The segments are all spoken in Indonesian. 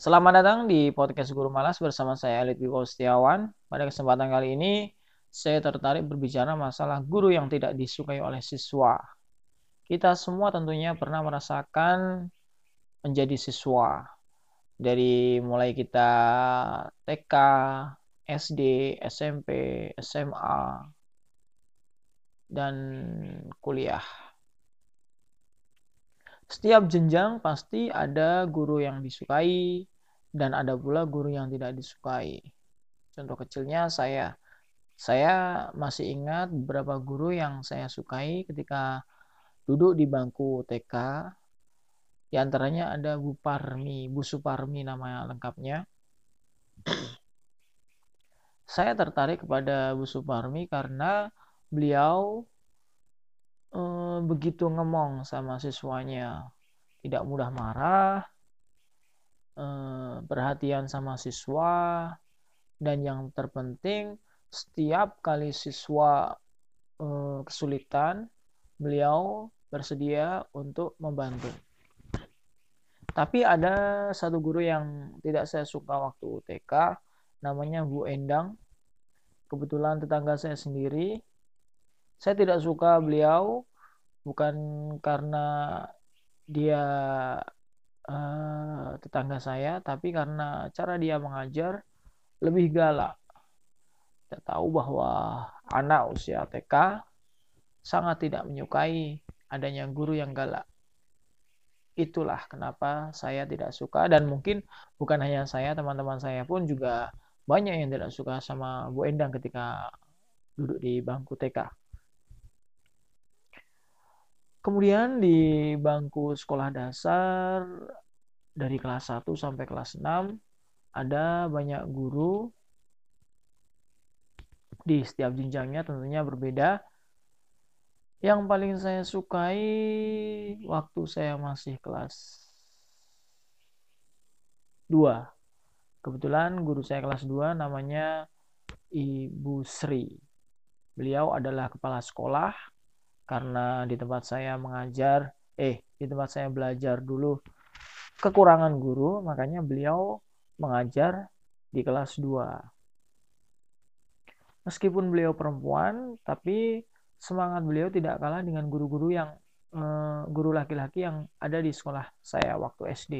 Selamat datang di podcast Guru Malas bersama saya Elit Wibowo Setiawan. Pada kesempatan kali ini, saya tertarik berbicara masalah guru yang tidak disukai oleh siswa. Kita semua tentunya pernah merasakan menjadi siswa. Dari mulai kita TK, SD, SMP, SMA, dan kuliah. Setiap jenjang pasti ada guru yang disukai dan ada pula guru yang tidak disukai. Contoh kecilnya saya. Saya masih ingat beberapa guru yang saya sukai ketika duduk di bangku TK. Di antaranya ada Bu Parmi, Bu Suparmi nama lengkapnya. saya tertarik kepada Bu Suparmi karena beliau eh, begitu ngemong sama siswanya, tidak mudah marah, eh, perhatian sama siswa, dan yang terpenting setiap kali siswa eh, kesulitan, beliau bersedia untuk membantu. Tapi ada satu guru yang tidak saya suka waktu TK, namanya Bu Endang. Kebetulan tetangga saya sendiri, saya tidak suka beliau bukan karena dia uh, tetangga saya, tapi karena cara dia mengajar lebih galak. Kita tahu bahwa anak usia TK sangat tidak menyukai adanya guru yang galak. Itulah kenapa saya tidak suka dan mungkin bukan hanya saya, teman-teman saya pun juga banyak yang tidak suka sama Bu Endang ketika duduk di bangku TK. Kemudian di bangku sekolah dasar dari kelas 1 sampai kelas 6 ada banyak guru di setiap jenjangnya tentunya berbeda. Yang paling saya sukai waktu saya masih kelas 2. Kebetulan guru saya kelas 2 namanya Ibu Sri. Beliau adalah kepala sekolah karena di tempat saya mengajar eh di tempat saya belajar dulu kekurangan guru makanya beliau mengajar di kelas 2 meskipun beliau perempuan tapi semangat beliau tidak kalah dengan guru-guru yang eh, guru laki-laki yang ada di sekolah saya waktu SD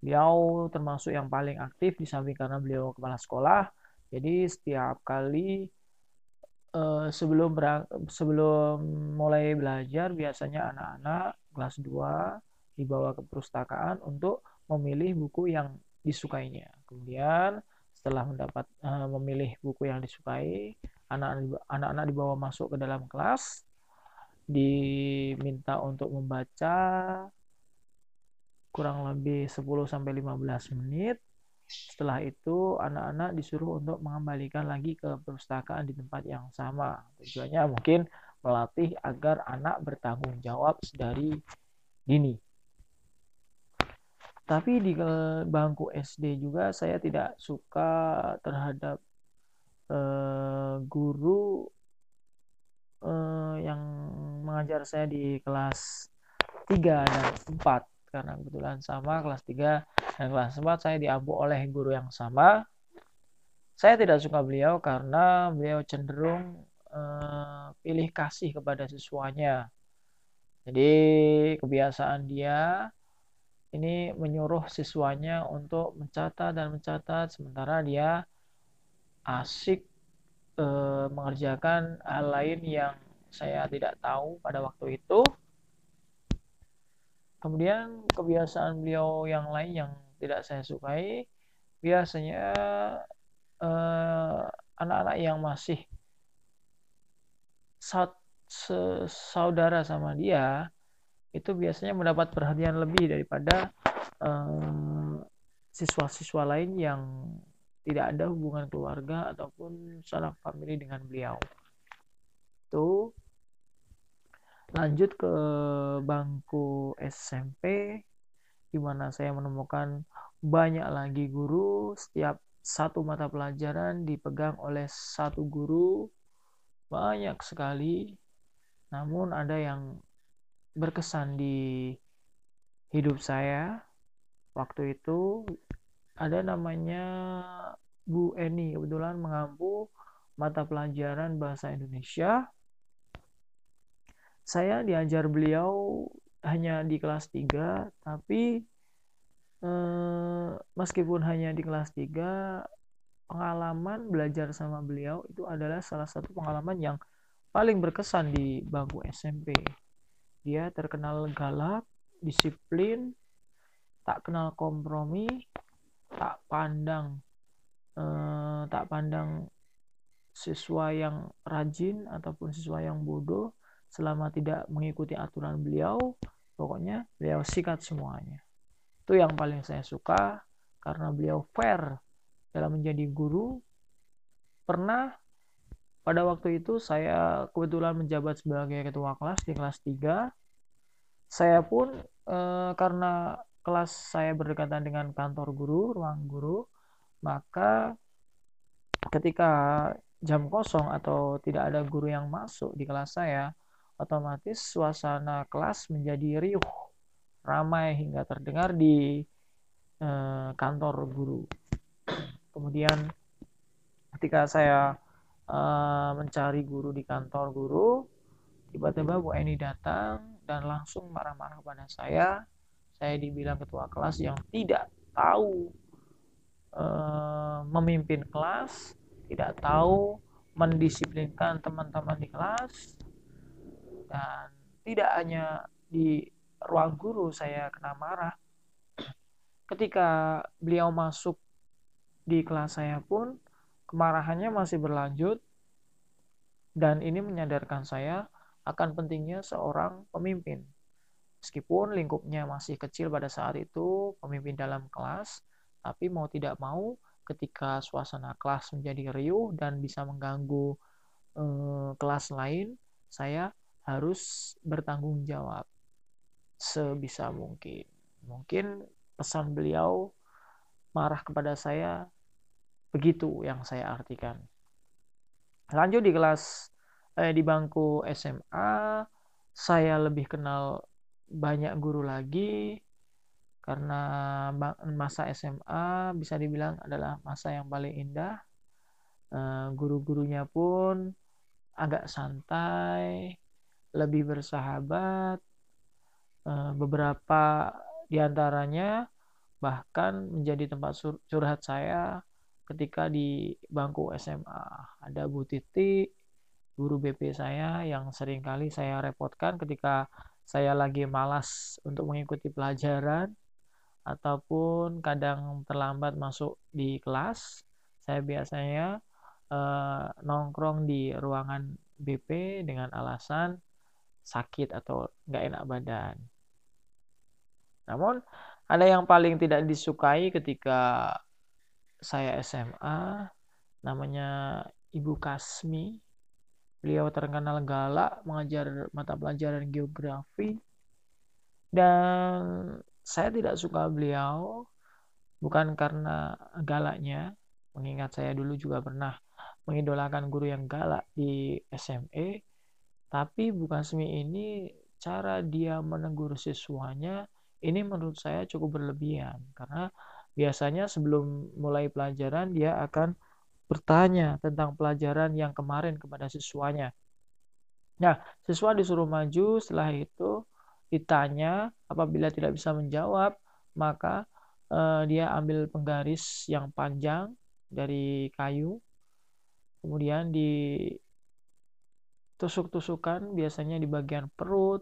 beliau termasuk yang paling aktif di samping karena beliau kepala sekolah. Jadi setiap kali Uh, sebelum sebelum mulai belajar biasanya anak-anak kelas 2 dibawa ke perpustakaan untuk memilih buku yang disukainya. Kemudian setelah mendapat uh, memilih buku yang disukai, anak-anak dibawa masuk ke dalam kelas, diminta untuk membaca kurang lebih 10 sampai 15 menit setelah itu anak-anak disuruh untuk mengembalikan lagi ke perpustakaan di tempat yang sama. Tujuannya mungkin melatih agar anak bertanggung jawab dari dini. Tapi di bangku SD juga saya tidak suka terhadap uh, guru uh, yang mengajar saya di kelas 3 dan 4 karena kebetulan sama kelas 3 dan kelas 4 saya diampu oleh guru yang sama. Saya tidak suka beliau karena beliau cenderung uh, pilih kasih kepada siswanya. Jadi kebiasaan dia ini menyuruh siswanya untuk mencatat dan mencatat sementara dia asik uh, mengerjakan hal lain yang saya tidak tahu pada waktu itu. Kemudian kebiasaan beliau yang lain yang tidak saya sukai biasanya eh, anak-anak yang masih saudara sama dia itu biasanya mendapat perhatian lebih daripada uh, siswa-siswa lain yang tidak ada hubungan keluarga ataupun sanak famili dengan beliau. Itu lanjut ke bangku SMP di mana saya menemukan banyak lagi guru. Setiap satu mata pelajaran dipegang oleh satu guru. Banyak sekali. Namun ada yang berkesan di hidup saya. Waktu itu ada namanya Bu Eni kebetulan mengampu mata pelajaran bahasa Indonesia. Saya diajar beliau hanya di kelas 3 tapi eh, meskipun hanya di kelas 3 pengalaman belajar sama beliau itu adalah salah satu pengalaman yang paling berkesan di bangku SMP dia terkenal galak disiplin tak kenal kompromi tak pandang eh, tak pandang siswa yang rajin ataupun siswa yang bodoh selama tidak mengikuti aturan beliau pokoknya beliau sikat semuanya. Itu yang paling saya suka karena beliau fair dalam menjadi guru. Pernah pada waktu itu saya kebetulan menjabat sebagai ketua kelas di kelas 3 saya pun eh, karena kelas saya berdekatan dengan kantor guru ruang guru maka ketika jam kosong atau tidak ada guru yang masuk di kelas saya otomatis suasana kelas menjadi riuh, ramai hingga terdengar di eh, kantor guru. Kemudian ketika saya eh, mencari guru di kantor guru, tiba-tiba Bu Eni datang dan langsung marah-marah kepada saya. Saya dibilang ketua kelas yang tidak tahu eh, memimpin kelas, tidak tahu mendisiplinkan teman-teman di kelas, dan tidak hanya di ruang guru saya kena marah. Ketika beliau masuk di kelas saya pun kemarahannya masih berlanjut. Dan ini menyadarkan saya akan pentingnya seorang pemimpin. Meskipun lingkupnya masih kecil pada saat itu pemimpin dalam kelas tapi mau tidak mau ketika suasana kelas menjadi riuh dan bisa mengganggu eh, kelas lain saya harus bertanggung jawab sebisa mungkin. Mungkin pesan beliau marah kepada saya begitu yang saya artikan. Lanjut di kelas eh, di bangku SMA, saya lebih kenal banyak guru lagi karena masa SMA bisa dibilang adalah masa yang paling indah. Eh, guru-gurunya pun agak santai, lebih bersahabat. Eh, beberapa di antaranya bahkan menjadi tempat curhat saya ketika di bangku SMA. Ada Bu Titi, guru BP saya yang sering kali saya repotkan ketika saya lagi malas untuk mengikuti pelajaran ataupun kadang terlambat masuk di kelas. Saya biasanya eh, nongkrong di ruangan BP dengan alasan sakit atau nggak enak badan. Namun ada yang paling tidak disukai ketika saya SMA, namanya Ibu Kasmi. Beliau terkenal galak mengajar mata pelajaran geografi dan saya tidak suka beliau bukan karena galaknya, mengingat saya dulu juga pernah mengidolakan guru yang galak di SME tapi bukan semi ini cara dia menegur siswanya ini menurut saya cukup berlebihan karena biasanya sebelum mulai pelajaran dia akan bertanya tentang pelajaran yang kemarin kepada siswanya. Nah, siswa disuruh maju, setelah itu ditanya, apabila tidak bisa menjawab, maka eh, dia ambil penggaris yang panjang dari kayu, kemudian di tusuk-tusukan biasanya di bagian perut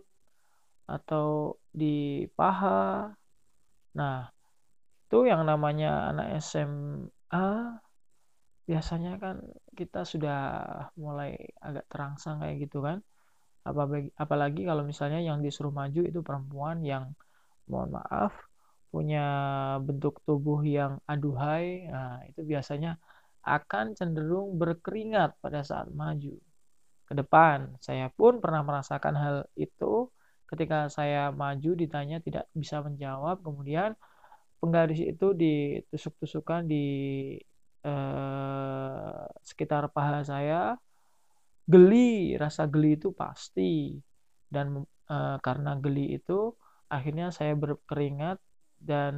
atau di paha. Nah, itu yang namanya anak SMA biasanya kan kita sudah mulai agak terangsang kayak gitu kan. Apalagi, kalau misalnya yang disuruh maju itu perempuan yang mohon maaf punya bentuk tubuh yang aduhai. Nah, itu biasanya akan cenderung berkeringat pada saat maju ke depan. Saya pun pernah merasakan hal itu ketika saya maju ditanya tidak bisa menjawab, kemudian penggaris itu ditusuk-tusukan di eh, sekitar paha saya. Geli, rasa geli itu pasti. Dan eh, karena geli itu akhirnya saya berkeringat dan